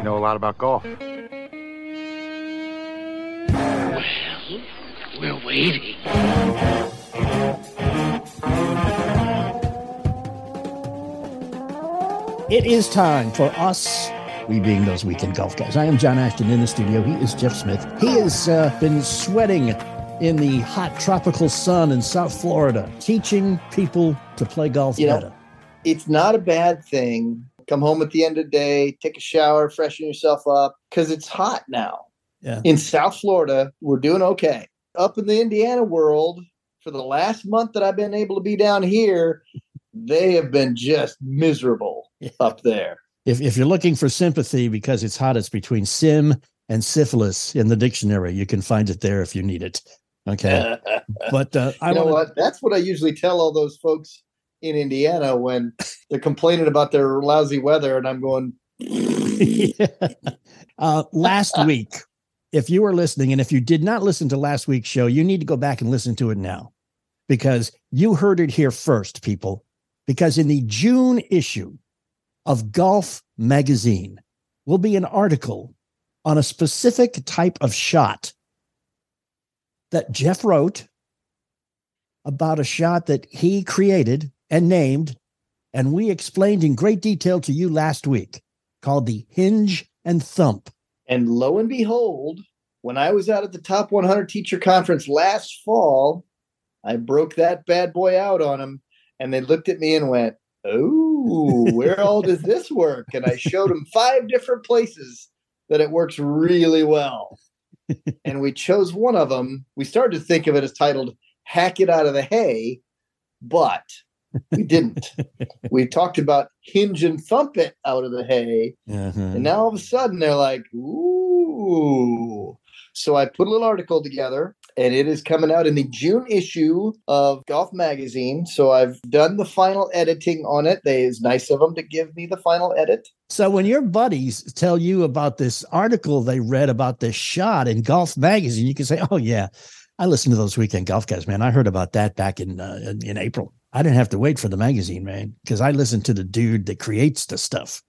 You know a lot about golf. Well, we're waiting. It is time for us, we being those weekend golf guys. I am John Ashton in the studio. He is Jeff Smith. He has uh, been sweating in the hot tropical sun in South Florida, teaching people to play golf You know, better. It's not a bad thing. Come home at the end of the day, take a shower, freshen yourself up because it's hot now. Yeah. In South Florida, we're doing okay. Up in the Indiana world, for the last month that I've been able to be down here, they have been just miserable Yeah. up there. If, if you're looking for sympathy because it's hot, it's between sim and syphilis in the dictionary. You can find it there if you need it. Okay. But uh, I you know wanna- what? That's what I usually tell all those folks in Indiana when they're complaining about their lousy weather, and I'm going, uh, last week, if you were listening, and if you did not listen to last week's show, you need to go back and listen to it now because you heard it here first, people. Because in the June issue of Golf Magazine will be an article on a specific type of shot that Jeff wrote about a shot that he created and named, and we explained in great detail to you last week called the hinge and thump. And lo and behold, when I was out at the Top 100 Teacher Conference last fall, I broke that bad boy out on them. And they looked at me and went, Oh, where all does this work? And I showed them five different places that it works really well. and we chose one of them. We started to think of it as titled Hack It Out of the Hay, but we didn't. we talked about hinge and thump it out of the hay. And now all of a sudden they're like, ooh. So I put a little article together and it is coming out in the June issue of Golf Magazine. So I've done the final editing on it. They is nice of them to give me the final edit. So when your buddies tell you about this article they read about this shot in Golf Magazine, you can say, "Oh yeah, I listened to those weekend golf guys, man. I heard about that back in uh, in, in April. I didn't have to wait for the magazine, man, because I listened to the dude that creates the stuff.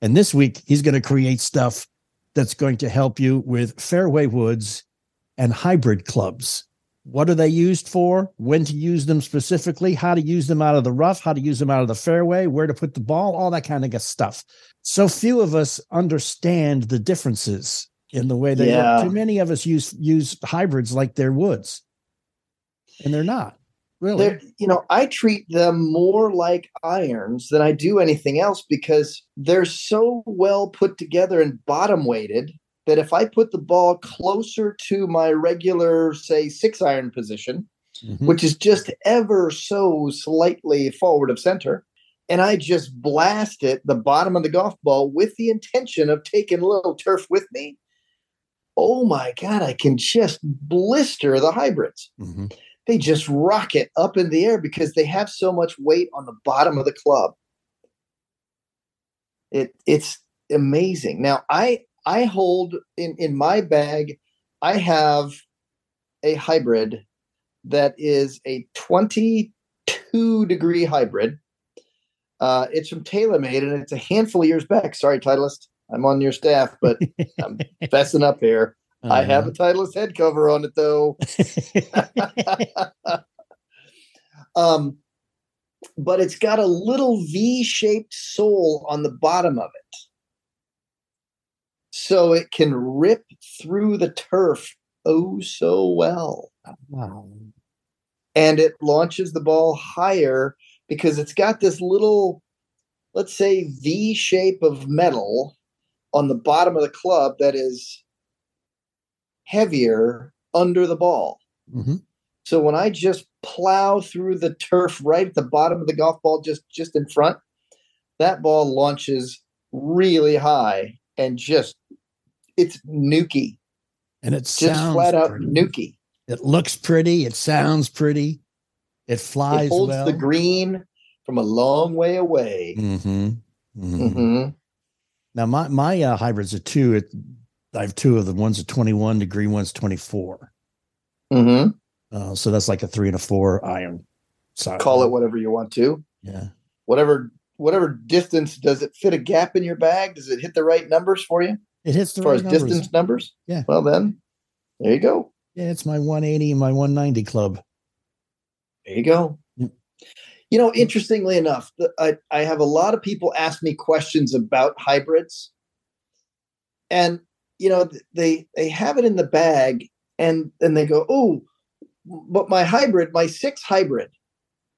And this week he's going to create stuff that's going to help you with fairway woods and hybrid clubs. What are they used for? When to use them specifically? How to use them out of the rough? How to use them out of the fairway? Where to put the ball? All that kind of stuff. So few of us understand the differences in the way they Yeah. look. Too many of us use use hybrids like they're woods, and they're not really. They're, you know, I treat them more like irons than I do anything else because they're so well put together and bottom weighted that if I put the ball closer to my regular, say, six iron position, Mhm. which is just ever so slightly forward of center. And I just blast it the bottom of the golf ball with the intention of taking a little turf with me. Oh my God, I can just blister the hybrids. Mhm. They just rock it up in the air because they have so much weight on the bottom of the club. It it's amazing. Now I I hold in in my bag I have a hybrid that is a 22 degree hybrid. Uh, it's from TaylorMade and it's a handful of years back. Sorry, Titleist. I'm on your staff, but I'm fessing up here. I have a Titleist head cover on it though. um, but it's got a little V-shaped sole on the bottom of it, so it can rip through the turf oh so well wow. and it launches the ball higher because it's got this little let's say v shape of metal on the bottom of the club that is heavier under the ball Mhm. so when i just plow through the turf right at the bottom of the golf ball just just in front that ball launches really high and just it's nuky And it just sounds flat out pretty. nuky It looks pretty. It sounds pretty. It flies it holds well. the green from a long way away Mm-hmm. Mm-hmm. Mhm. Now my my uh, hybrids are two. It, I have two of them. One's a twenty-one degree. One's twenty-four. Mm-hmm. Uh, so that's like a three and a four iron. So Call it whatever you want to. Yeah. Whatever whatever distance does it fit a gap in your bag? Does it hit the right numbers for you It hits the as far right as numbers. distance numbers? Yeah. Well, then there you go. Yeah, it's my 180 and my 190 club. There you go. Yep. You know, interestingly enough, I, I have a lot of people ask me questions about hybrids, and you know they they have it in the bag, and and they go, oh, but my hybrid, my six hybrid.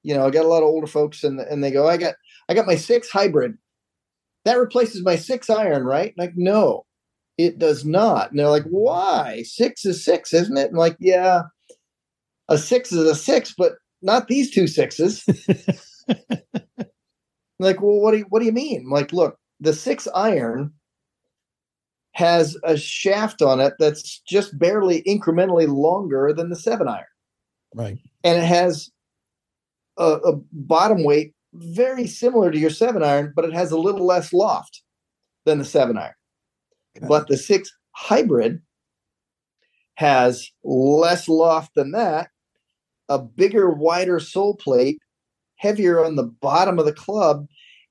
You know, I got a lot of older folks, and and they go, I got I got my six hybrid. That replaces my six iron, right? Like, no, it does not. And they're like, why? Six is six, isn't it? And like, yeah, a six is a six, but not these two sixes. like, well, what do you what do you mean? like, look, the six iron has a shaft on it that's just barely incrementally longer than the seven iron, Right. and it has a, a bottom weight very similar to your seven iron, but it has a little less loft than the seven iron. Okay. But the six hybrid has less loft than that, a bigger, wider sole plate, heavier on the bottom of the club,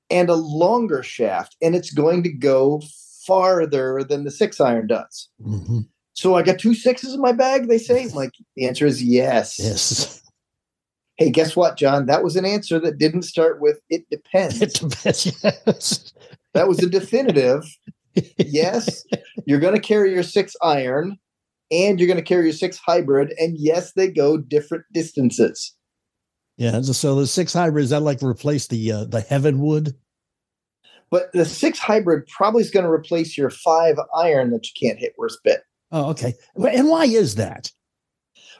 and a longer shaft. And it's going to go farther than the six iron does. Mhm. So I got two sixes in my bag, they say. I'm like, the answer is yes. Yes. Hey, guess what, John? That was an answer that didn't start with it depends. It depends. Yes. that was a definitive yes, you're going to carry your six iron and you're going to carry your six hybrid. And yes, they go different distances. Yeah. So- So the six hybrid, is that like replace the uh, the heavenwood? But the six hybrid probably is going to replace your five iron that you can't hit worst bit. Oh, okay. And why is that?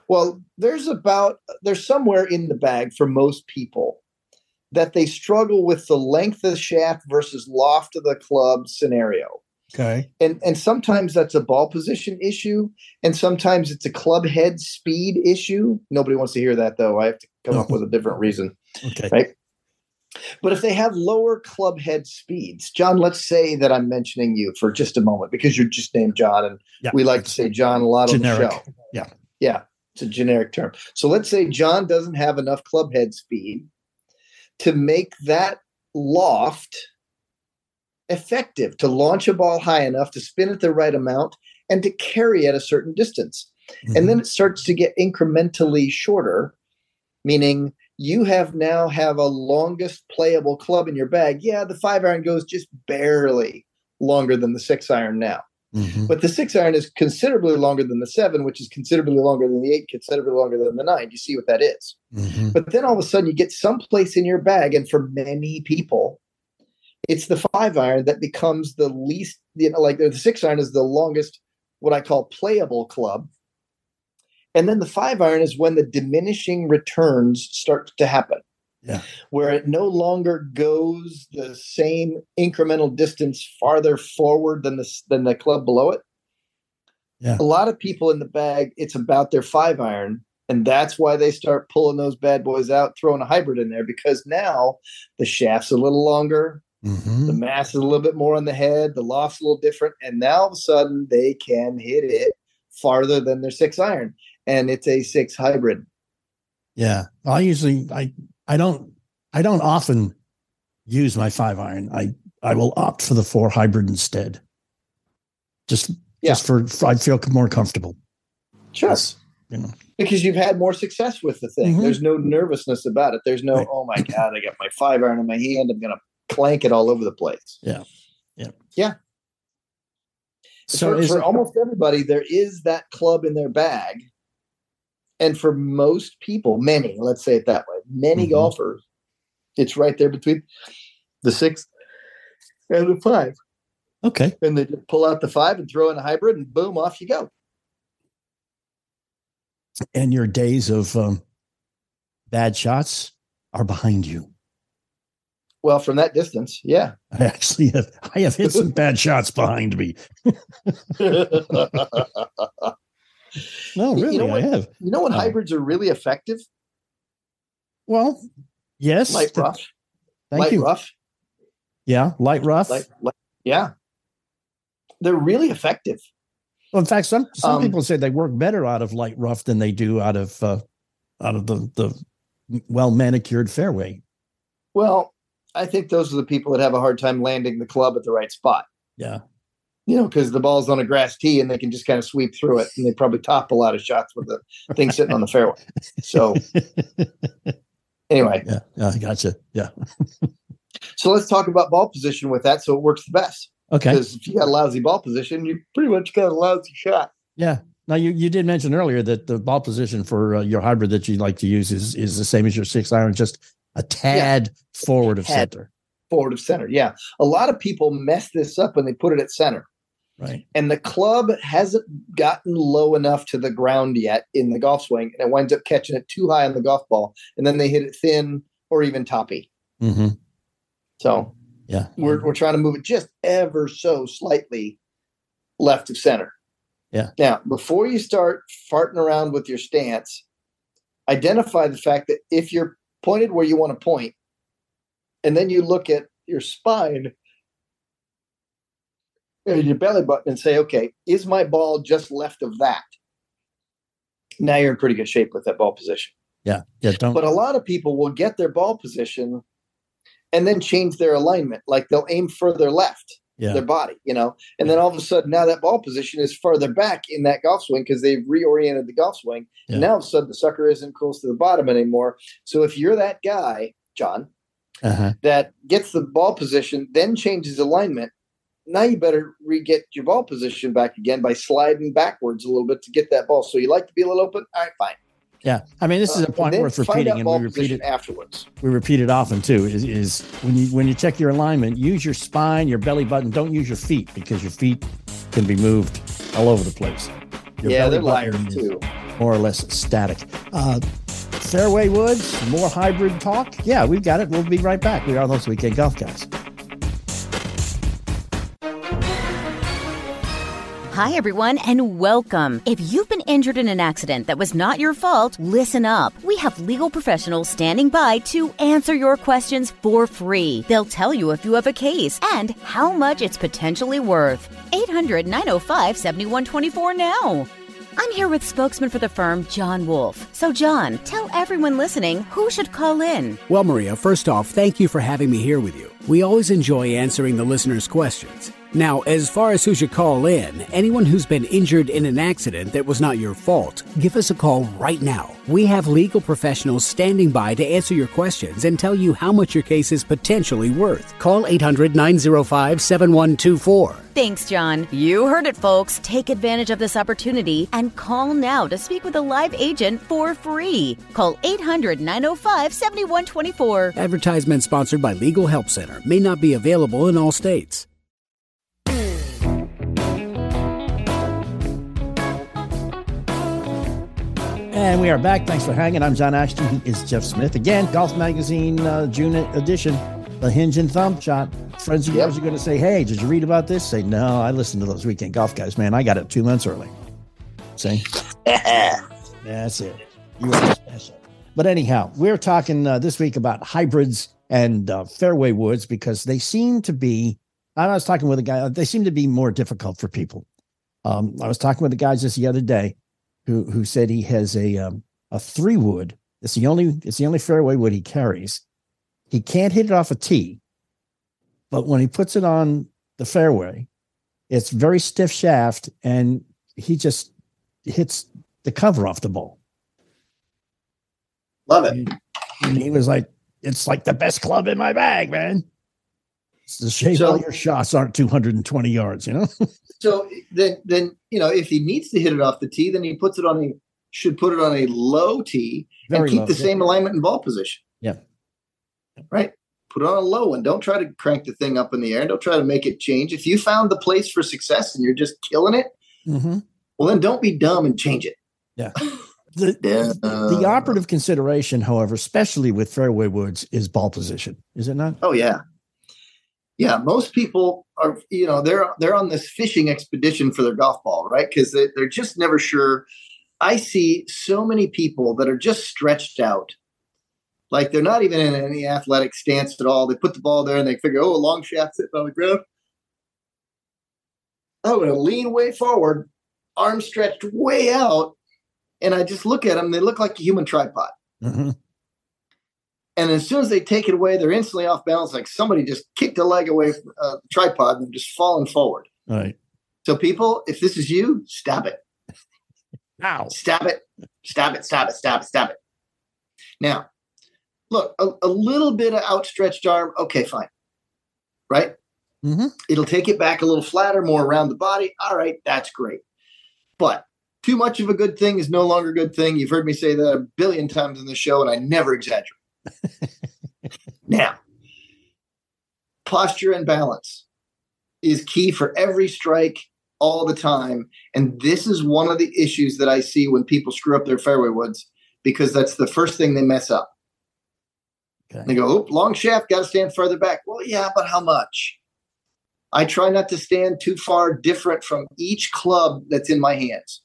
Well, there's about, there's somewhere in the bag for most people that they struggle with the length of the shaft versus loft of the club scenario. Okay. and and sometimes that's a ball position issue and sometimes it's a club head speed issue nobody wants to hear that though i have to come up with a different reason Okay. right but if they have lower club head speeds john let's say that i'm mentioning you for just a moment because you're just named john and Yeah. we like to say john a lot Generic. on the show Yeah. yeah it's a generic term so let's say john doesn't have enough club head speed to make that loft effective to launch a ball high enough to spin it the right amount and to carry at a certain distance. And mm-hmm. then it starts to get incrementally shorter, meaning you have now have a longest playable club in your bag. Yeah, the five iron goes just barely longer than the six iron now. Mhm. But the six iron is considerably longer than the seven, which is considerably longer than the eight, considerably longer than the nine. You see what that is? Mhm. But then all of a sudden you get someplace in your bag, and for many people, it's the five iron that becomes the least, you know, like the six iron is the longest, what I call playable club. And then the five iron is when the diminishing returns start to happen. Yeah. Where it no longer goes the same incremental distance farther forward than the than the club below it. Yeah. A lot of people in the bag, it's about their five iron. And that's why they start pulling those bad boys out, throwing a hybrid in there because now the shaft's a little longer, Mhm. the mass is a little bit more on the head, the loft's a little different, and now all of a sudden they can hit it farther than their six iron, and it's a six hybrid. Yeah. I usually I I don't I don't often use my five iron. I I will opt for the four hybrid instead. Just Yeah. just for, I feel more comfortable. Sure, Yes. You know. because you've had more success with the thing. Mhm. There's no nervousness about it. There's no, Right. oh my god, I got my five iron in my hand. I'm gonna clank it all over the place. Yeah. Yeah. Yeah. So for, for it, almost everybody, there is that club in their bag. And for most people, many, let's say it that way, many Mhm. golfers, it's right there between the six and the five. okay. And they just pull out the five and throw in a hybrid, and boom, off you go. And your days of um, bad shots are behind you. Well, from that distance, yeah. I actually have I have hit some bad shots behind me. you No, You really, know I what? have. know when Oh. hybrids are really effective? Well, yes. Light rough. Thank light you. rough. Yeah, light rough. Light, light, yeah. They're really effective. Well, in fact, some some Um, people say they work better out of light rough than they do out of uh, out of the the well manicured fairway. Well, I think those are the people that have a hard time landing the club at the right spot. Yeah. You know, because the ball's on a grass tee and they can just kind of sweep through it, and they probably top a lot of shots with the thing sitting on the fairway. So anyway, yeah, yeah, I gotcha. Yeah. so let's talk about ball position with that, so it works the best. Okay. Because if you got a lousy ball position, you pretty much got a lousy shot. Yeah. Now you, you did mention earlier that the ball position for uh, your hybrid that you like to use is is the same as your six iron, just a tad forward of Tad. center. Forward of center. Yeah. A lot of people mess this up when they put it at center. Right. and the club hasn't gotten low enough to the ground yet in the golf swing, and it winds up catching it too high on the golf ball, and then they hit it thin or even toppy. Mm-hmm. So Yeah. we're we're trying to move it just ever so slightly left of center. Yeah. Now, before you start farting around with your stance, identify the fact that if you're pointed where you want to point, and then you look at your spine your belly button and say, okay, is my ball just left of that? Now you're in pretty good shape with that ball position. Yeah. Yeah. Don't. But a lot of people will get their ball position and then change their alignment. Like they'll aim further left, yeah. their body, you know, and then all of a sudden now that ball position is further back in that golf swing because they've reoriented the golf swing. Yeah. And now all of a sudden the sucker isn't close to the bottom anymore. So if you're that guy, John, Uh-huh. that gets the ball position, then changes alignment. Now you better re get your ball position back again by sliding backwards a little bit to get that ball. So you like to be a little open? All right, fine. Yeah. I mean, this is Uh, a point then worth repeating, and we repeat it. afterwards. We repeat it often too. Is, is when you when you check your alignment, use your spine, your belly button. Don't use your feet because your feet can be moved all over the place. Your yeah, they're liars too. More or less static. Uh, Fairway Woods, more hybrid talk. Yeah, we've got it. We'll be right back. We are those weekend golf guys. Hi, everyone, and welcome. If you've been injured in an accident that was not your fault, listen up. We have legal professionals standing by to answer your questions for free. They'll tell you if you have a case and how much it's potentially worth. 800 905 7124 now. I'm here with spokesman for the firm, John Wolf. So, John, tell everyone listening who should call in. Well, Maria, first off, thank you for having me here with you. We always enjoy answering the listeners' questions. Now, as far as who should call in, anyone who's been injured in an accident that was not your fault, give us a call right now. We have legal professionals standing by to answer your questions and tell you how much your case is potentially worth. Call 800 905 7124. Thanks, John. You heard it, folks. Take advantage of this opportunity and call now to speak with a live agent for free. Call 800 905 7124. Advertisement sponsored by Legal Help Center may not be available in all states. And we are back. Thanks for hanging. I'm John Ashton. He is Jeff Smith. Again, Golf Magazine uh, June edition, the Hinge and Thump shot. Friends of Yep. yours are going to say, Hey, did you read about this? Say, No, I listened to those weekend golf guys, man. I got it two months early. See? That's it. You are special. But anyhow, we're talking uh, this week about hybrids and uh, fairway woods because they seem to be. I was talking with a guy. They seem to be more difficult for people. Um, I was talking with the guys just the other day, who who said he has a um, a three wood. It's the only it's the only fairway wood he carries. He can't hit it off a tee, but when he puts it on the fairway, it's very stiff shaft, and he just hits the cover off the ball. Love it. And he was like, "It's like the best club in my bag, man." It's the shame So- all your shots aren't 220 yards, you know. So then, then you know, if he needs to hit it off the tee, then he puts it on a should put it on a low tee and keep low. the same alignment and ball position. Yeah. Right. Put it on a low one. Don't try to crank the thing up in the air. Don't try to make it change. If you found the place for success and you're just killing it, Mm-hmm. well, then don't be dumb and change it. Yeah. The, Yeah. the operative consideration, however, especially with fairway woods, is ball position. Is it not? Oh yeah. Yeah, most people are, you know, they're they're on this fishing expedition for their golf ball, right? Because they, they're just never sure. I see so many people that are just stretched out, like they're not even in any athletic stance at all. They put the ball there and they figure, oh, a long shaft sitting on the ground. I'm going to lean way forward, arms stretched way out, and I just look at them. They look like a human tripod. Mhm. And as soon as they take it away, they're instantly off balance, like somebody just kicked a leg away from uh, the tripod and they're just falling forward. Right. So, people, if this is you, stop it. Ow. Stop it. Stop it. Stop it. Stop it. Stop it. Now, look, a, a little bit of outstretched arm. Okay, fine. Right? Mm-hmm. It'll take it back a little flatter, more around the body. All right, that's great. But too much of a good thing is no longer a good thing. You've heard me say that a billion times in the show, and I never exaggerate. now, posture and balance is key for every strike all the time. And this is one of the issues that I see when people screw up their fairway woods because that's the first thing they mess up. Okay. They go, Oop, long shaft, got to stand further back. Well, yeah, but how much? I try not to stand too far different from each club that's in my hands.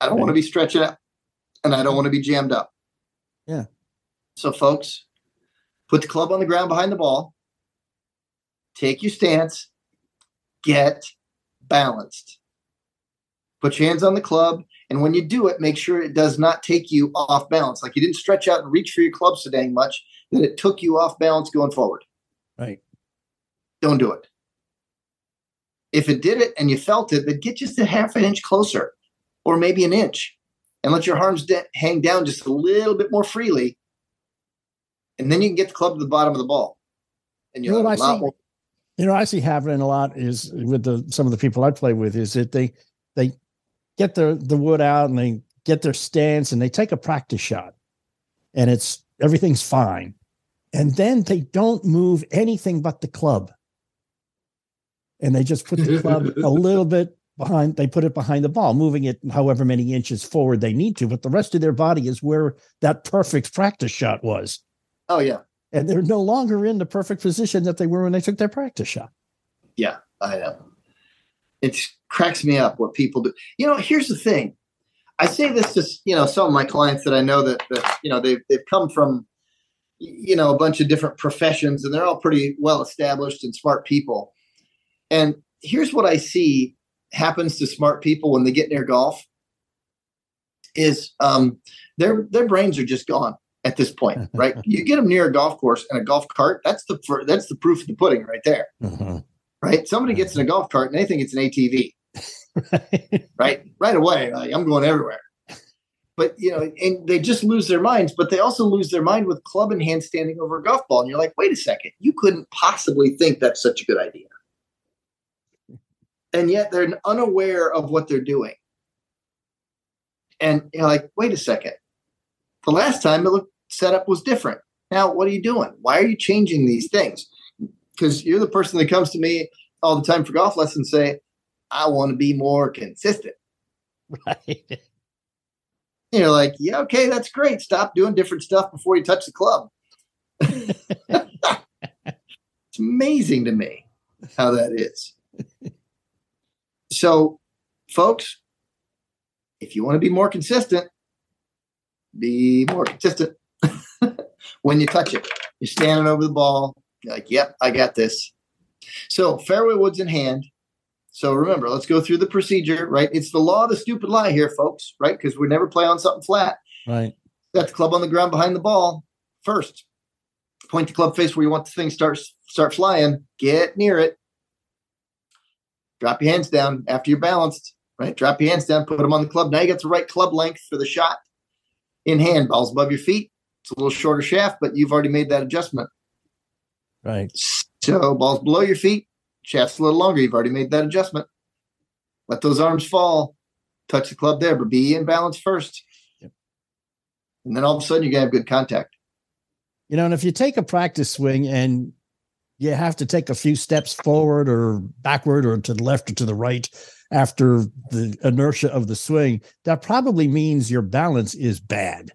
I don't want to be stretching out and I don't want to be jammed up. Yeah. So, folks, put the club on the ground behind the ball, take your stance, get balanced. Put your hands on the club, and when you do it, make sure it does not take you off balance. Like you didn't stretch out and reach for your club so dang much that it took you off balance going forward. Right. Don't do it. If it did it and you felt it, then get just a half an inch closer or maybe an inch and let your arms de- hang down just a little bit more freely. And then you can get the club to the bottom of the ball. And You know what I lot see? more. You know, I see happening a lot is with the some of the people I play with is that they they get their the wood out and they get their stance and they take a practice shot and it's everything's fine. And then they don't move anything but the club. And they just put the club a little bit behind, they put it behind the ball, moving it however many inches forward they need to, but the rest of their body is where that perfect practice shot was. Oh, yeah. And they're no longer in the perfect position that they were when they took their practice shot. Yeah, I know. It cracks me up what people do. You know, here's the thing. I say this to you know some of my clients that I know that that you know they've they've come from you know a bunch of different professions and they're all pretty well established and smart people. And here's what I see happens to smart people when they get near golf is um, their their brains are just gone at this point, right? you get them near a golf course and a golf cart. That's the that's the proof of the pudding right there Uh-huh. right? Somebody gets in a golf cart and they think it's an ATV, right? Right away, like, I'm going everywhere. But you know, and they just lose their minds. But they also lose their mind with club in hand standing over a golf ball, and you're like, wait a second, you couldn't possibly think that's such a good idea, and yet they're unaware of what they're doing. And you're like, wait a second, the last time the setup was different. Now, what are you doing? Why are you changing these things? Because you're the person that comes to me all the time for golf lessons say, I want to be more consistent. right. You're like, yeah, okay, that's great. Stop doing different stuff before you touch the club. it's amazing to me how that is. So, folks, if you want to be more consistent, be more consistent when you touch it. You're standing over the ball, you're like, yep, I got this. So, fairway woods in hand. So, remember, let's go through the procedure, right? It's the law of the stupid lie here, folks, right? Because we never play on something flat. Right. The club on the ground behind the ball first. Point the club face where you want the thing start start flying. Get near it. Drop your hands down after you're balanced. Right. Drop your hands down. Put them on the club. Now you got the right club length for the shot. In hand, balls above your feet. It's a little shorter shaft, but you've already made that adjustment. Right. So balls below your feet, shaft's a little longer. You've already made that adjustment. Let those arms fall. Touch the club there, but be in balance first. Yep. And then all of a sudden you're gonna have good contact. You know, and if you take a practice swing and you have to take a few steps forward or backward or to the left or to the right after the inertia of the swing, that probably means your balance is bad.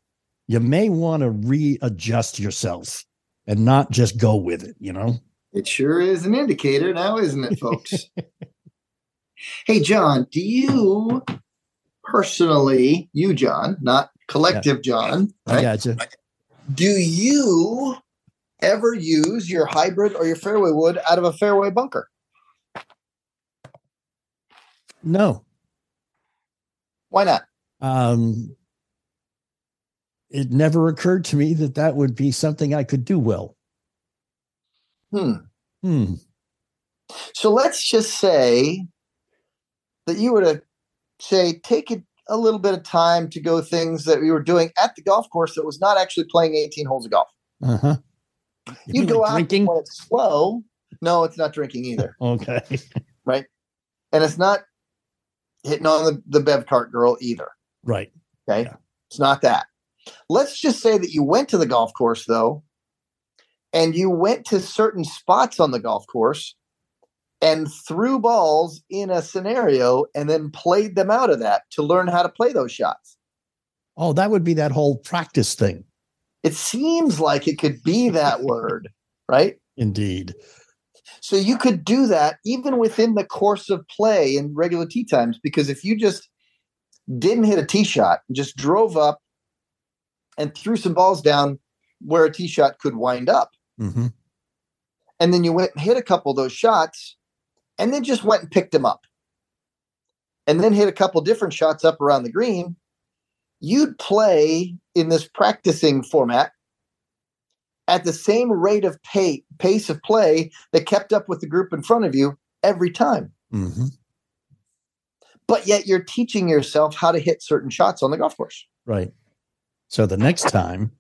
You may want to readjust yourself and not just go with it, you know? It sure is an indicator now, isn't it, folks? hey, John, do you personally, you, John, not collective John, I right? got you. do you ever use your hybrid or your fairway wood out of a fairway bunker? No. Why not? Um, it never occurred to me that that would be something I could do well. Hmm. Hmm. So let's just say that you were to say take it a little bit of time to go things that we were doing at the golf course that was not actually playing 18 holes of golf. Uh You go out drinking. when it's slow. No, it's not drinking either, Okay. right? And it's not hitting on the, the bev cart girl either. Right. Okay. Yeah. It's not that. Let's just say that you went to the golf course though, and you went to certain spots on the golf course and threw balls in a scenario and then played them out of that to learn how to play those shots. Oh, that would be that whole practice thing. It seems like it could be that word, right? Indeed. So you could do that even within the course of play in regular tee times because if you just didn't hit a tee shot, just drove up and threw some balls down where a tee shot could wind up, hmm and then you went and hit a couple of those shots and then just went and picked them up and then hit a couple different shots up around the green, you'd play in this practicing format at the same rate of pay, pace of play that kept up with the group in front of you every time. hmm But yet you're teaching yourself how to hit certain shots on the golf course. Right. So the next time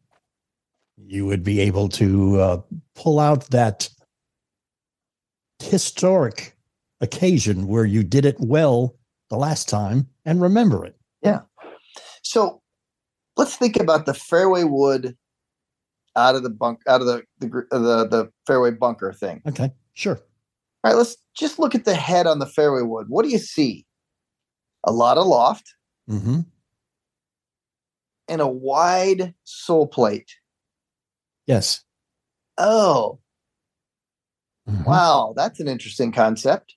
you would be able to uh, pull out that historic occasion where you did it well the last time and remember it. So let's think about the fairway wood out of the bunk out of the the uh, the, the fairway bunker thing. Okay. Sure. All right, let's just look at the head on the fairway wood. What do you see? A lot of loft hmm and a wide sole plate. Yes. Oh, Mhm. wow, that's an interesting concept.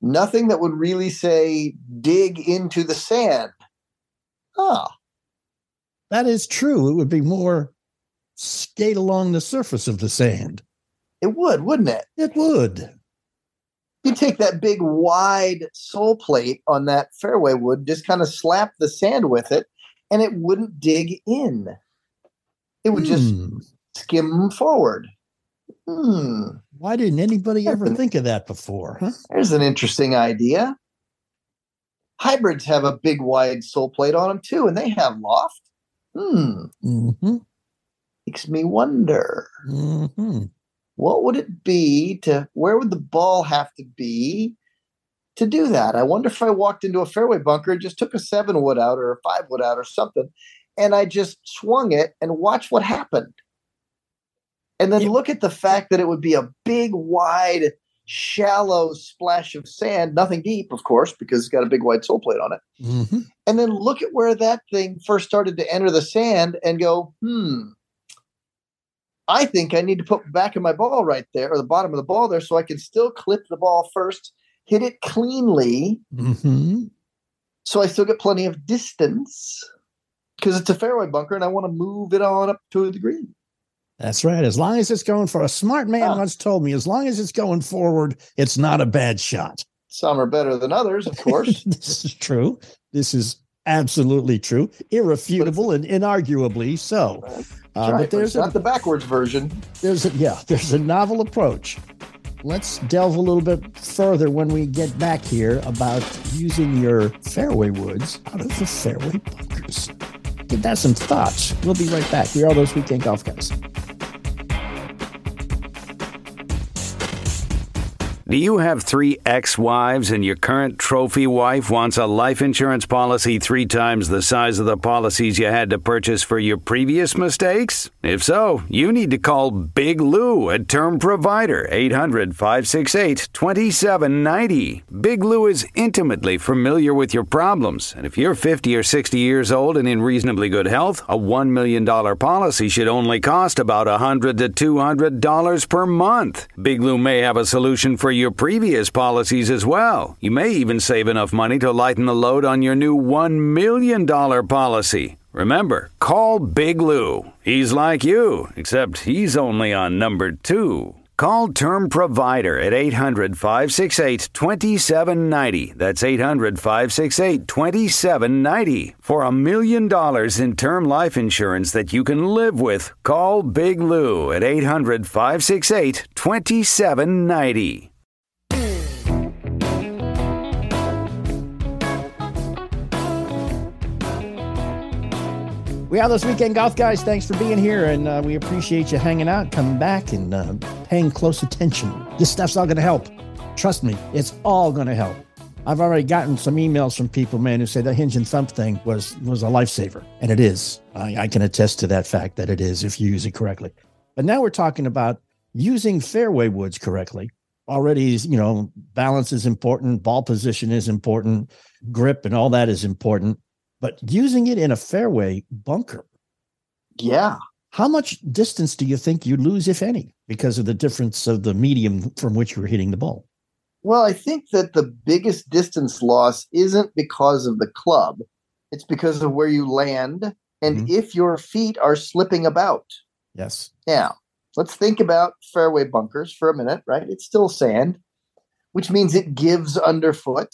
Nothing that would really say dig into the sand. Ah, That is true. It would be more skate along the surface of the sand. it would, wouldn't it? It would. You take that big wide sole plate on that fairway wood, just kind of slap the sand with it, and it wouldn't dig in. It would just Hmm. skim forward. Hmm. Why didn't anybody ever think of that before? Huh? There's an interesting idea. Hybrids have a big wide sole plate on them too, and they have loft. Hmm. hmm Makes me wonder hmm what would it be to where would the ball have to be to do that? I wonder if I walked into a fairway bunker and just took a seven wood out or a five wood out or something, and I just swung it and watch what happened. And then Yeah. look at the fact that it would be a big, wide, shallow splash of sand, nothing deep, of course, because it's got a big white sole plate on it. hmm And then look at where that thing first started to enter the sand and go, hmm, I think I need to put back of my ball right there, or the bottom of the ball there, so I can still clip the ball first, hit it cleanly, hmm so I still get plenty of distance because it's a fairway bunker and I want to move it on up to the green. That's right. As long as it's going for a smart man Ah. once told me, as long as it's going forward, it's not a bad shot. Some are better than others, of course. this is true. This is absolutely true, irrefutable and inarguably so. Uh, right, but there's it's a not the backwards version. there's a yeah there's a novel approach. Let's delve a little bit further when we get back here about using your fairway woods out of the fairway bunkers. Give that some thoughts. We'll be right back. We are those weekend golf guys. Do you have three ex wives and your current trophy wife wants a life insurance policy three times the size of the policies you had to purchase for your previous mistakes? If so, you need to call Big Lou, a term provider, 800 568 2790. Big Lou is intimately familiar with your problems, and if you're 50 or 60 years old and in reasonably good health, a $1 million policy should only cost about 100 to $200 per month. Big Lou may have a solution for your previous policies as well. You may even save enough money to lighten the load on your new $1 million policy. Remember, call Big Lou. He's like you, except he's only on number two. Call Term Provider at 800 568 2790. That's 800 568 2790. For a million dollars in term life insurance that you can live with, call Big Lou at 800 568 2790. We are this weekend golf guys. Thanks for being here, and uh, we appreciate you hanging out, coming back, and uh, paying close attention. This stuff's all going to help. Trust me, it's all going to help. I've already gotten some emails from people, man, who say the hinge and thump thing was was a lifesaver, and it is. I, I can attest to that fact that it is if you use it correctly. But now we're talking about using fairway woods correctly. Already, you know, balance is important, ball position is important, grip and all that is important but using it in a fairway bunker. Yeah. How much distance do you think you lose, if any, because of the difference of the medium from which you're hitting the ball? Well, I think that the biggest distance loss isn't because of the club, it's because of where you land and mm-hmm. if your feet are slipping about. Yes. Now, let's think about fairway bunkers for a minute, right? It's still sand, which means it gives underfoot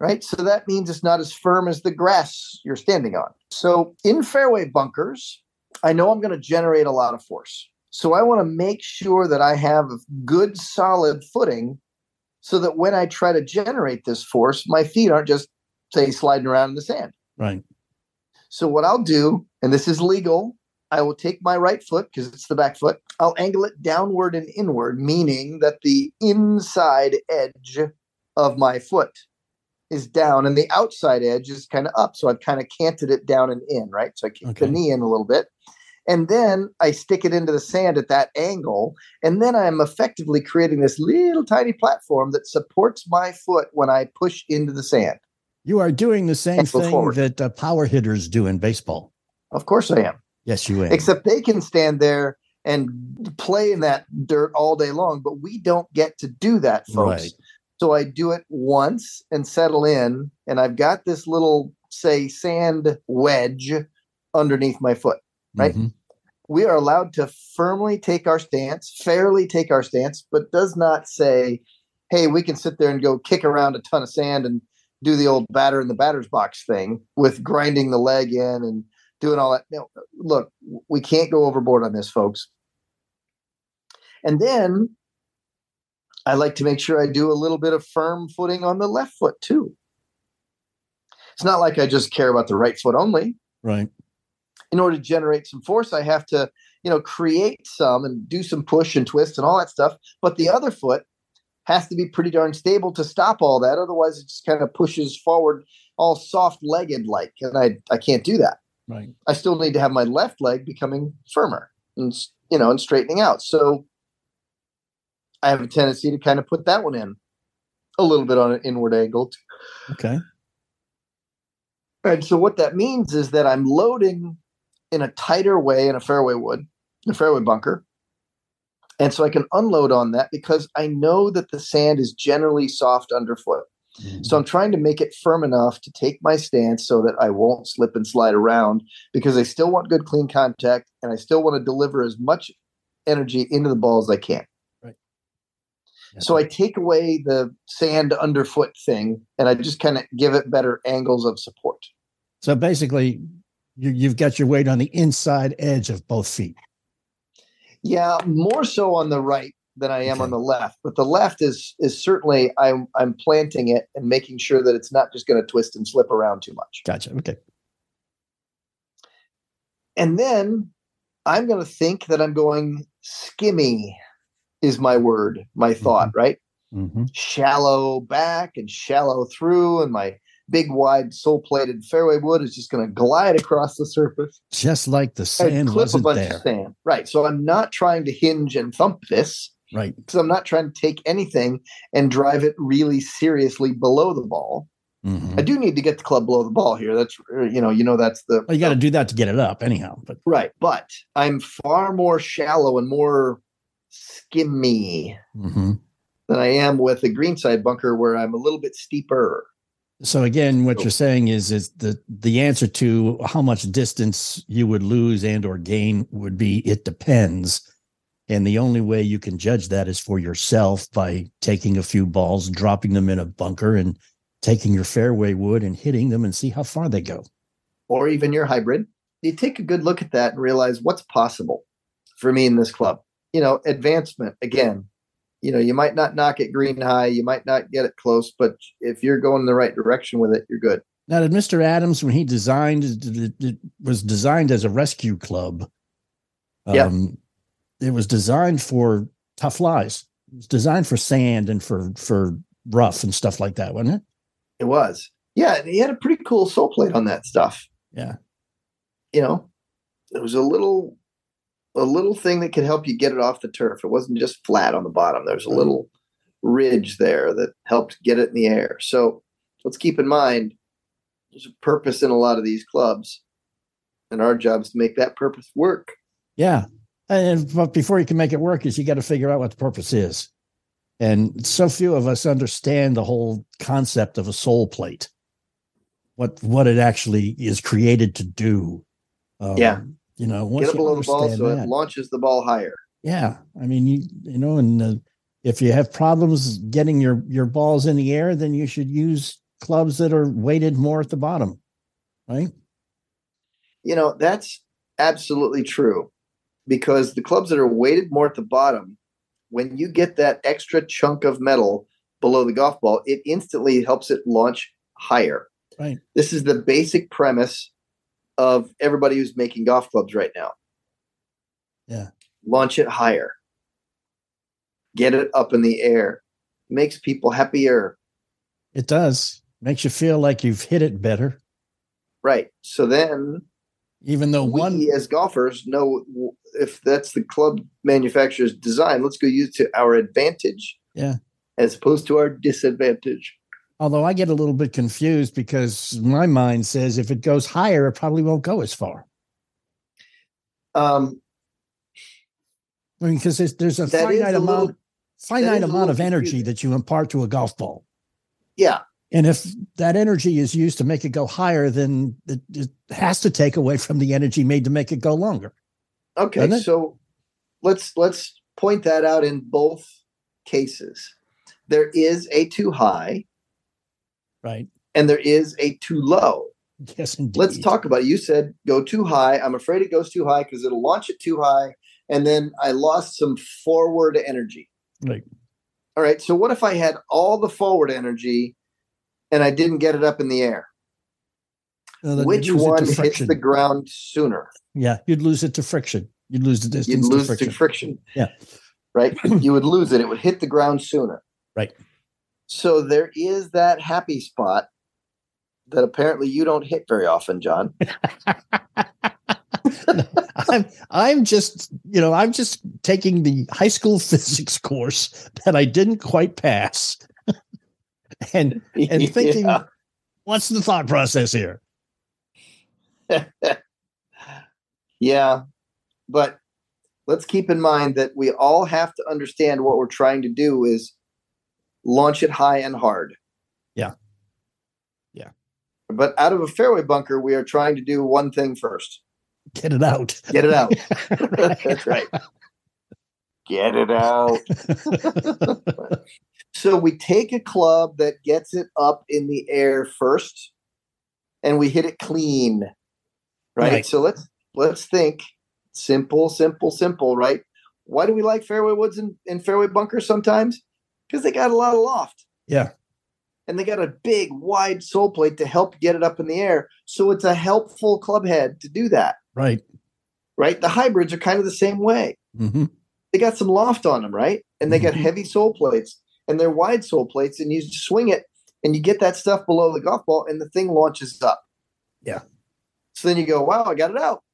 right? So that means it's not as firm as the grass you're standing on. So in fairway bunkers, I know I'm going to generate a lot of force. So I want to make sure that I have good solid footing so that when I try to generate this force, my feet aren't just say sliding around in the sand. Right. So what I'll do, and this is legal, I will take my right foot because it's the back foot. I'll angle it downward and inward, meaning that the inside edge of my foot is down and the outside edge is kind of up. So I've kind of canted it down and in, right? So I kick okay. the knee in a little bit. And then I stick it into the sand at that angle. And then I'm effectively creating this little tiny platform that supports my foot when I push into the sand. You are doing the same thing forward. that uh, power hitters do in baseball. Of course I am. Yes, you am. Except they can stand there and play in that dirt all day long, but we don't get to do that, folks. Right. So I do it once and settle in, and I've got this little, say, sand wedge underneath my foot, right? Mm-hmm. We are allowed to firmly take our stance, fairly take our stance, but does not say, hey, we can sit there and go kick around a ton of sand and do the old batter in the batter's box thing with grinding the leg in and doing all that. No, look, we can't go overboard on this, folks. And then I like to make sure I do a little bit of firm footing on the left foot too. It's not like I just care about the right foot only. Right. In order to generate some force, I have to, you know, create some and do some push and twist and all that stuff. But the other foot has to be pretty darn stable to stop all that. Otherwise, it just kind of pushes forward all soft legged like. And I, I can't do that. Right. I still need to have my left leg becoming firmer and, you know, and straightening out. So I have a tendency to kind of put that one in a little bit on an inward angle. Okay. And so what that means is that I'm loading in a tighter way in a fairway wood, a fairway bunker. And so I can unload on that because I know that the sand is generally soft underfoot. Mm-hmm. So I'm trying to make it firm enough to take my stance so that I won't slip and slide around because I still want good clean contact and I still want to deliver as much energy into the ball as I can. So I take away the sand underfoot thing and I just kind of give it better angles of support. So basically, you, have got your weight on the inside edge of both feet. Yeah, more so on the right than I am okay. on the left. But the left is is certainly I'm I'm planting it and making sure that it's not just going to twist and slip around too much. Gotcha. Okay. And then I'm going to think that I'm going skimmy is my word, my thought, mm-hmm. right? Mm-hmm. Shallow back and shallow through, and my big, wide, sole plated fairway wood is just going to glide across the surface. Just like the sand clip wasn't there. Sand. Right. So I'm not trying to hinge and thump this. Right. Because I'm not trying to take anything and drive it really seriously below the ball. Mm-hmm. I do need to get the club below the ball here. That's you know, you know that's the well, you got to do that to get it up anyhow. But right, but I'm far more shallow and more skimmy mm-hmm. than I am with the greenside bunker where I'm a little bit steeper. So again, what you're saying is is the the answer to how much distance you would lose and or gain would be it depends. And the only way you can judge that is for yourself by taking a few balls, dropping them in a bunker, and taking your fairway wood and hitting them and see how far they go. Or even your hybrid. You take a good look at that and realize what's possible for me in this club. You know, advancement again. You know, you might not knock it green high, you might not get it close, but if you're going in the right direction with it, you're good. Now, did Mr. Adams, when he designed, it was designed as a rescue club. Yeah. Um, it was designed for tough lies. It was designed for sand and for for rough and stuff like that, wasn't it? It was. Yeah, he had a pretty cool sole plate on that stuff. Yeah. You know, it was a little a little thing that could help you get it off the turf. It wasn't just flat on the bottom. There's a little ridge there that helped get it in the air. So let's keep in mind there's a purpose in a lot of these clubs. And our job is to make that purpose work. Yeah. And but before you can make it work, is you got to figure out what the purpose is. And so few of us understand the whole concept of a sole plate, what what it actually is created to do. Um, Yeah. You know, once you below the ball understand so that- it launches the ball higher. yeah, I mean, you you know, and uh, if you have problems getting your your balls in the air, then you should use clubs that are weighted more at the bottom, right? You know, that's absolutely true because the clubs that are weighted more at the bottom, when you get that extra chunk of metal below the golf ball, it instantly helps it launch higher. Right. This is the basic premise of everybody who's making golf clubs right now. Yeah. Launch it higher. Get it up in the air. Makes people happier. It does makes you feel like you've hit it better, Right. So then even though we one as golfers know if that's the club manufacturer's design, let's go use it to our advantage. Yeah. As opposed to our disadvantage. Although I get a little bit confused because my mind says if it goes higher, it probably won't go as far. Um, I mean, because there's, there's a finite a amount, little- finite amount of energy confusing. that you impart to a golf ball. yeah. And if that energy is used to make it go higher, then it, it has to take away from the energy made to make it go longer. Okay. So let's let's point that out in both cases. There is a too high Right. and there is a too low. Yes, indeed. Let's talk about it. You said go too high. I'm afraid it goes too high because it'll launch it too high. And then I lost some forward energy. Right. All right. So what if I had all the forward energy and I didn't get it up in the air? Uh, Which you'd lose it to one hits the ground sooner? Yeah, you'd lose it to friction. You'd lose the distance You'd lose to friction. to friction. Yeah. Right? you would lose it. It would hit the ground sooner. Right. So there is that happy spot that apparently you don't hit very often, John. I'm I'm just you know I'm just taking the high school physics course that I didn't quite pass, and and thinking Yeah. what's the thought process here? Yeah. But let's keep in mind that we all have to understand what we're trying to do is launch it high and hard. Yeah. Yeah. But out of a fairway bunker, we are trying to do one thing first. Get it out. Get it out. That's right. Get it out. So we take a club that gets it up in the air first and we hit it clean. Right? Right. So let's let's think simple, simple, simple, right? Why do we like fairway woods and, and fairway bunkers sometimes? Because they got a lot of loft yeah. and they got a big wide sole plate to help get it up in the air. So it's a helpful club head to do that. Right. Right. The hybrids are kind of the same way. hmm They got some loft on them, right? And they got Mhm. heavy sole plates and they're wide sole plates, and you swing it and you get that stuff below the golf ball, and the thing launches up. Yeah. So then you go, wow, I got it out.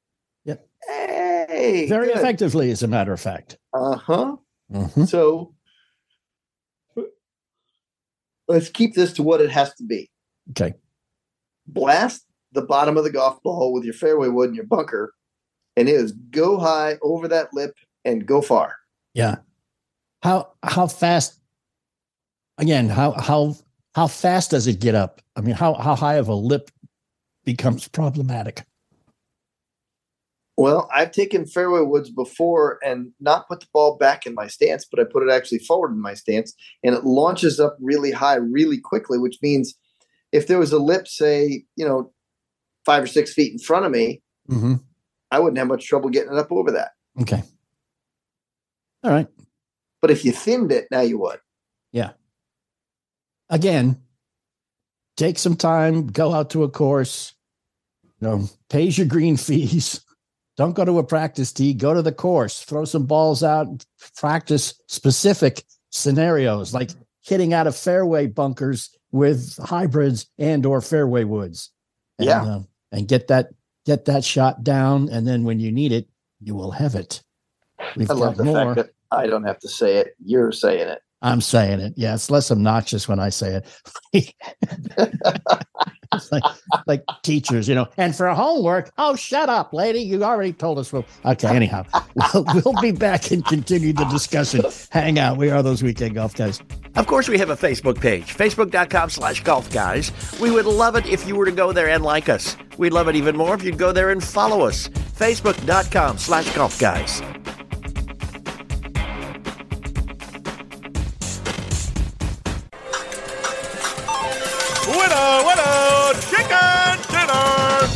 Yep. Hey. Very good. effectively, as a matter of fact. Uh-huh. Mhm. So let's keep this to what it has to be. Okay. Blast the bottom of the golf ball with your fairway wood and your bunker, and it is go high over that lip and go far. Yeah. How how fast? Again, how how how fast does it get up? I mean, how how high of a lip becomes problematic? Well, I've taken fairway woods before and not put the ball back in my stance, but I put it actually forward in my stance, and it launches up really high really quickly, which means if there was a lip, say, you know, five or six feet in front of me, hmm I wouldn't have much trouble getting it up over that. Okay. All right. But if you thinned it, now you would. Yeah. Again, take some time, go out to a course, you know, pays your green fees. Don't go to a practice tee, go to the course, throw some balls out, practice specific scenarios like hitting out of fairway bunkers with hybrids and or fairway woods. And, Yeah. uh, and get that get that shot down and then when you need it, you will have it. We've I love the more. fact that I don't have to say it. You're saying it. I'm saying it. Yeah, it's less obnoxious when I say it. like, like teachers, you know. And for homework, oh, shut up, lady. You already told us. Well, okay. Anyhow, we'll, we'll be back and continue the discussion. Hang out. We are those weekend golf guys. Of course, we have a Facebook page, facebook.com slash golf guys. We would love it if you were to go there and like us. We'd love it even more if you'd go there and follow us, facebook.com slash golf guys.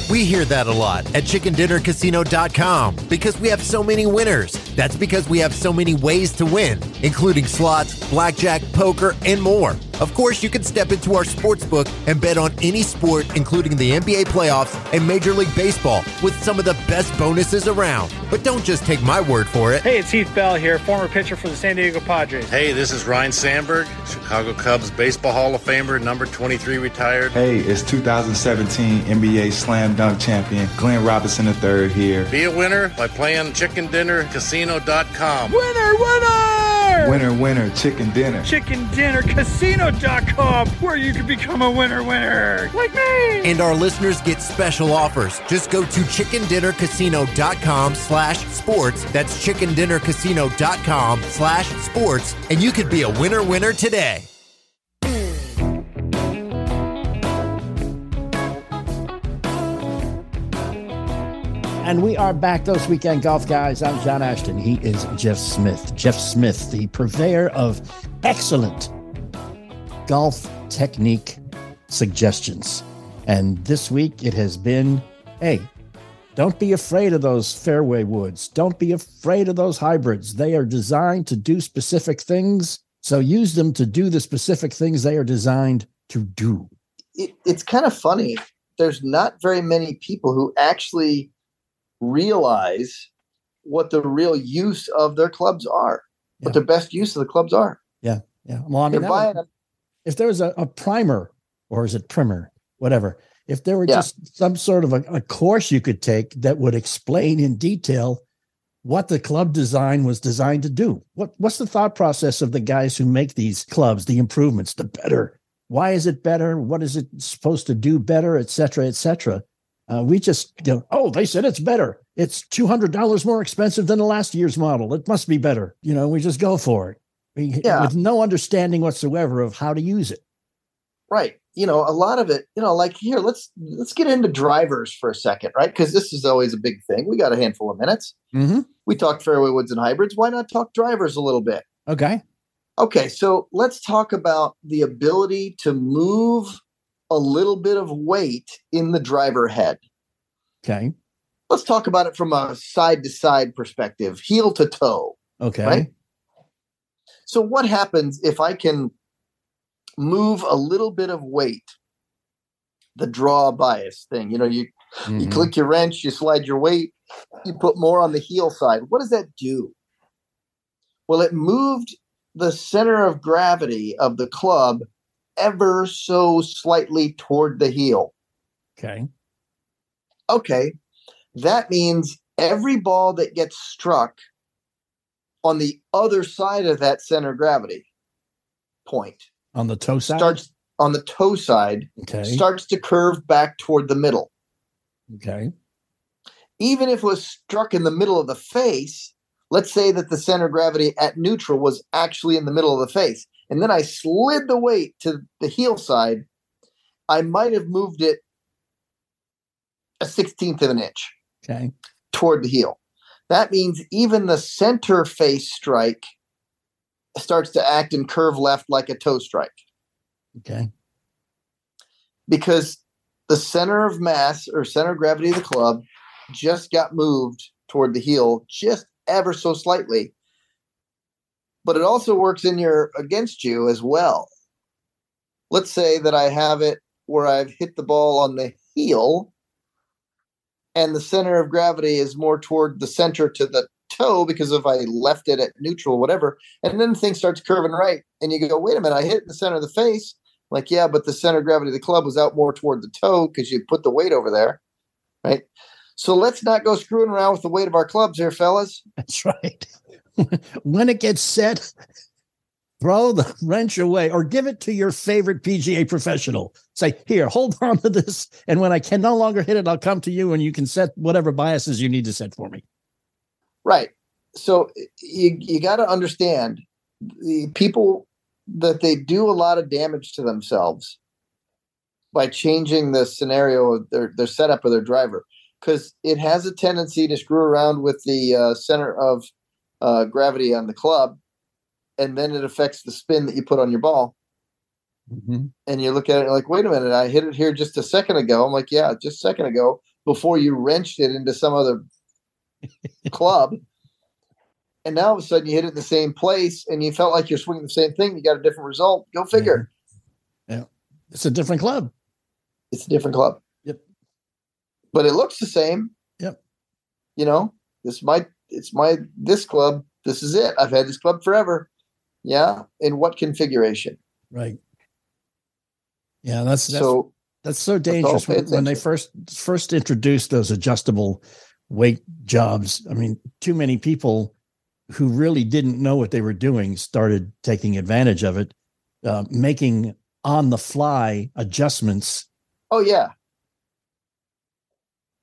We hear that a lot at chickendinnercasino.com because we have so many winners. That's because we have so many ways to win, including slots, blackjack, poker, and more. Of course, you can step into our sports book and bet on any sport, including the NBA playoffs and Major League Baseball, with some of the best bonuses around. But don't just take my word for it. Hey, it's Heath Bell here, former pitcher for the San Diego Padres. Hey, this is Ryne Sandberg, Chicago Cubs Baseball Hall of Famer, number 23 retired. Hey, it's 2017 NBA Slam Dunk Champion Glenn Robinson III here. Be a winner by playing chickendinnercasino.com. Winner, winner! Winner, winner, chicken dinner. ChickenDinnerCasino.com, where you can become a winner, winner, like me. And our listeners get special offers. Just go to chickendinnercasino.com slash sports. That's chickendinnercasino.com slash sports. And you could be a winner winner today. And we are back, those weekend golf guys. I'm John Ashton. He is Jeff Smith. Jeff Smith, the purveyor of excellent golf technique suggestions. And this week it has been hey, don't be afraid of those fairway woods. Don't be afraid of those hybrids. They are designed to do specific things. So use them to do the specific things they are designed to do. It, it's kind of funny. There's not very many people who actually realize what the real use of their clubs are, Yeah. what the best use of the clubs are. Yeah. Yeah. Well, I mean, They're buying would- them. if there was a, a primer or is it primer, whatever, if there were Yeah. just some sort of a, a course you could take that would explain in detail what the club design was designed to do. What what's the thought process of the guys who make these clubs, the improvements, the better? Why is it better? What is it supposed to do better, et cetera, et cetera? Uh, we just go, oh, they said it's better. It's two hundred dollars more expensive than the last year's model. It must be better. You know, we just go for it, we, Yeah. with no understanding whatsoever of how to use it. right you know a lot of it you know like here let's let's get into drivers for a second right because this is always a big thing we got a handful of minutes Mm-hmm. we talked fairway woods and hybrids why not talk drivers a little bit Okay. okay so let's talk about the ability to move a little bit of weight in the driver head Okay. let's talk about it from a side to side perspective heel to toe Okay. Right? so what happens if i can move a little bit of weight the draw bias thing you know you you Mhm. click your wrench you slide your weight you put more on the heel side what does that do well it moved the center of gravity of the club ever so slightly toward the heel Okay. okay that means every ball that gets struck on the other side of that center of gravity point On the toe side. starts on the toe side Okay. starts to curve back toward the middle Okay. even if it was struck in the middle of the face, let's say that the center of gravity at neutral was actually in the middle of the face, and then I slid the weight to the heel side, I might have moved it a sixteenth of an inch, Okay. toward the heel. That means even the center face strike starts to act and curve left like a toe strike. Okay. Because the center of mass or center of gravity of the club just got moved toward the heel just ever so slightly. But it also works in your against you as well. Let's say that I have it where I've hit the ball on the heel and the center of gravity is more toward the center to the toe because if I left it at neutral, whatever, and then the thing starts curving right, and you go, wait a minute, I hit the center of the face. Like, yeah, but the center of gravity of the club was out more toward the toe because you put the weight over there, right? So let's not go screwing around with the weight of our clubs here, fellas. That's right. when it gets set, throw the wrench away or give it to your favorite PGA professional. Say, here, hold on to this. And when I can no longer hit it, I'll come to you and you can set whatever biases you need to set for me. Right. So you, you got to understand the people that they do a lot of damage to themselves by changing the scenario of their, their setup of their driver because it has a tendency to screw around with the uh, center of uh, gravity on the club and then it affects the spin that you put on your ball. Mm-hmm. And you look at it like, wait a minute, I hit it here just a second ago. I'm like, yeah, just a second ago before you wrenched it into some other club. And now all of a sudden you hit it in the same place and you felt like you're swinging the same thing. You got a different result. Go figure. Yeah. yeah. It's a different club. It's a different club. Yep. But it looks the same. Yep. You know, this might, it's my, this club, this is it. I've had this club forever. Yeah. In what configuration? Right. Yeah. That's, that's so, that's so dangerous when, when they first, first introduced those adjustable weight jobs. I mean, too many people who really didn't know what they were doing started taking advantage of it, uh, making on the fly adjustments. Oh, yeah.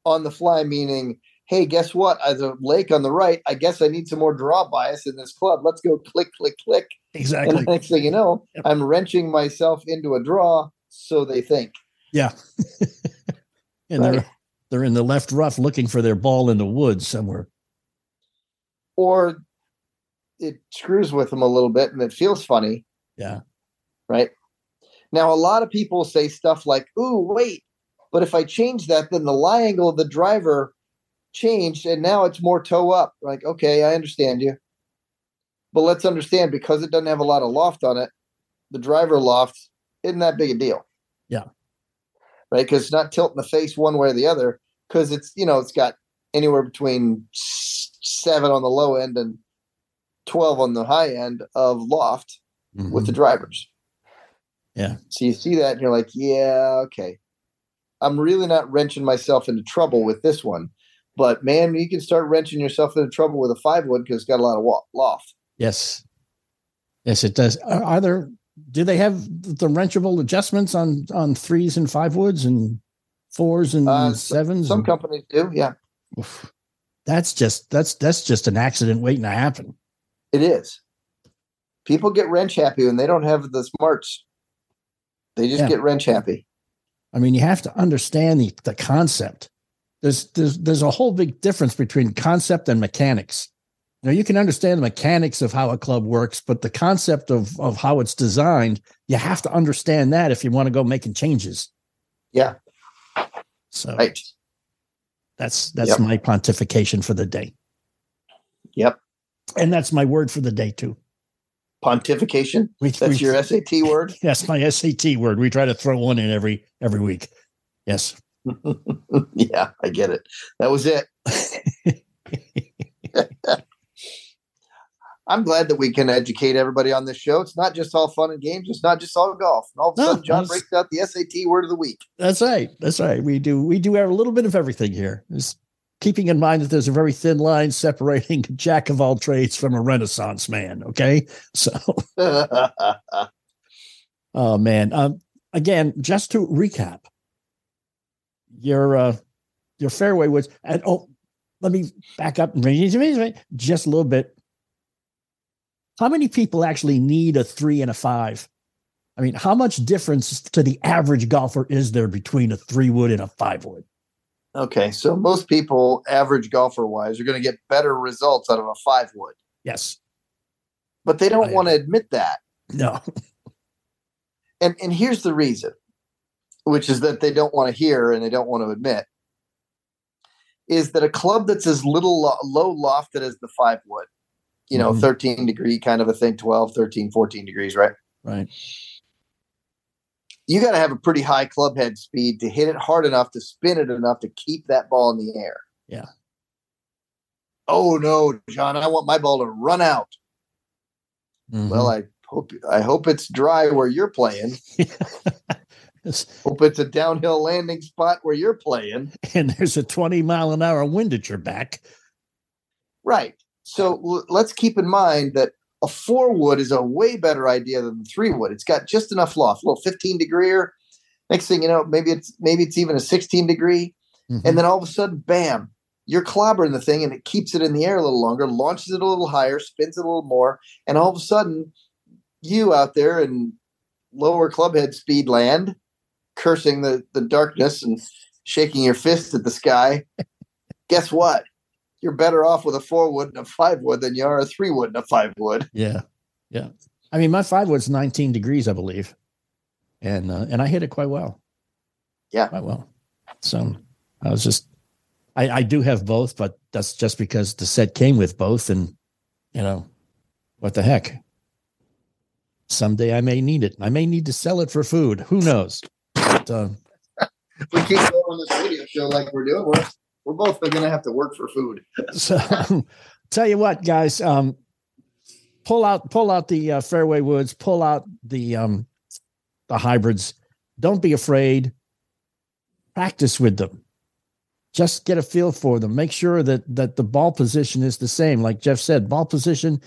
On the fly, meaning, hey, guess what? As a lake on the right, I guess I need some more draw bias in this club. Let's go click, click, click. Exactly. And next thing you know, yep. I'm wrenching myself into a draw, so they think. Yeah. and right. they're they're in the left rough looking for their ball in the woods somewhere. Or it screws with them a little bit and it feels funny. Yeah. Right. Now, a lot of people say stuff like, ooh, wait, but if I change that, then the lie angle of the driver changed and now it's more toe up. Like, okay, I understand you. But let's understand because it doesn't have a lot of loft on it, the driver loft isn't that big a deal. Yeah. Right. Because it's not tilting the face one way or the other because it's you know it's got anywhere between seven on the low end and 12 on the high end of loft mm-hmm. with the drivers yeah so you see that and you're like yeah okay i'm really not wrenching myself into trouble with this one but man you can start wrenching yourself into trouble with a five wood because it's got a lot of loft yes yes it does are, are there do they have the wrenchable adjustments on on threes and five woods and fours and uh, sevens? Some and, companies do, yeah. Oof, that's just that's that's just an accident waiting to happen. It is. People get wrench happy when they don't have the smarts. They just yeah. get wrench happy. I mean, you have to understand the, the concept. There's there's there's a whole big difference between concept and mechanics. Now you can understand the mechanics of how a club works, but the concept of of how it's designed, you have to understand that if you want to go making changes. Yeah. So right. that's that's yep. my pontification for the day. Yep. And that's my word for the day too. Pontification. We, that's we, your SAT word. That's my SAT word. We try to throw one in every every week. Yes. yeah, I get it. That was it. I'm glad that we can educate everybody on this show. It's not just all fun and games. It's not just all golf. And all of a no, sudden, John breaks out the SAT word of the week. That's right. That's right. We do. We do have a little bit of everything here. Just keeping in mind that there's a very thin line separating jack of all trades from a Renaissance man. Okay, so. oh man. Um. Again, just to recap, your uh, your fairway was and oh, let me back up just a little bit how many people actually need a three and a five? I mean, how much difference to the average golfer is there between a three wood and a five wood? Okay, so most people, average golfer wise, are going to get better results out of a five wood. Yes. But they don't want to admit that. No. and and here's the reason, which is that they don't want to hear and they don't want to admit, is that a club that's as little lo- low lofted as the five wood, you know, Mhm. 13 degree kind of a thing, 12, 13, 14 degrees, right? Right. You got to have a pretty high club head speed to hit it hard enough to spin it enough to keep that ball in the air. Yeah. Oh no, John, I want my ball to run out. Mm-hmm. Well, I hope I hope it's dry where you're playing. hope it's a downhill landing spot where you're playing. and there's a 20 mile an hour wind at your back. Right. So l- let's keep in mind that a four wood is a way better idea than the three wood. It's got just enough loft, a little 15 degree. Or next thing you know, maybe it's maybe it's even a 16 degree, Mhm. and then all of a sudden, bam, you're clobbering the thing, and it keeps it in the air a little longer, launches it a little higher, spins it a little more, and all of a sudden, you out there in lower clubhead speed land, cursing the the darkness and shaking your fist at the sky. Guess what? You're better off with a four wood and a five wood than you are a three wood and a five wood. Yeah. Yeah. I mean, my five was 19 degrees, I believe. And, uh, and I hit it quite well. Yeah. Quite well. So I was just, I, I do have both, but that's just because the set came with both. And, you know, what the heck? Someday I may need it. I may need to sell it for food. Who knows? But, If we keep going on this radio show like we're doing, we're, we're both going to have to work for food. so tell you what guys um pull out pull out the uh, fairway woods pull out the um the hybrids. Don't be afraid. Practice with them. Just get a feel for them. Make sure that that the ball position is the same. Like jeff said ball position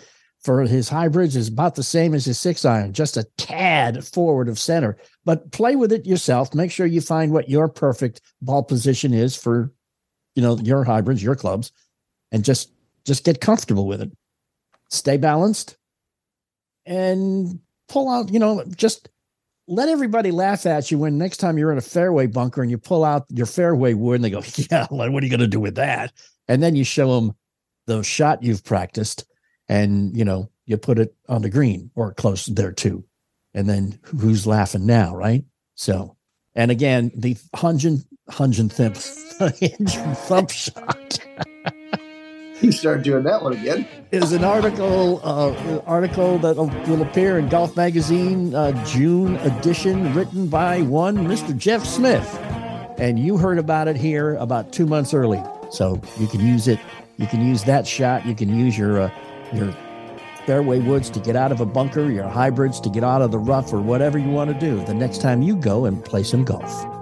for his hybrids is about the same as his six iron just a tad forward of center. But play with it yourself. Make sure you find what your perfect ball position is for you know your hybrids your clubs and just just get comfortable with it. Stay balanced and pull out you know just let everybody laugh at you when next time you're in a fairway bunker and you pull out your fairway wood and they go yeah what are you going to do with that? And then you show them the shot you've practiced and you know you put it on the green or close there too and then who's laughing now right so and again the hinge and hunjin thump hinge and thump shot You start doing that one again. is an article uh, article that will appear in Golf Magazine uh, June edition, written by one Mr. Jeff Smith, and you heard about it here about two months early. So you can use it. You can use that shot. You can use your uh, your fairway woods to get out of a bunker, your hybrids to get out of the rough, or whatever you want to do the next time you go and play some golf.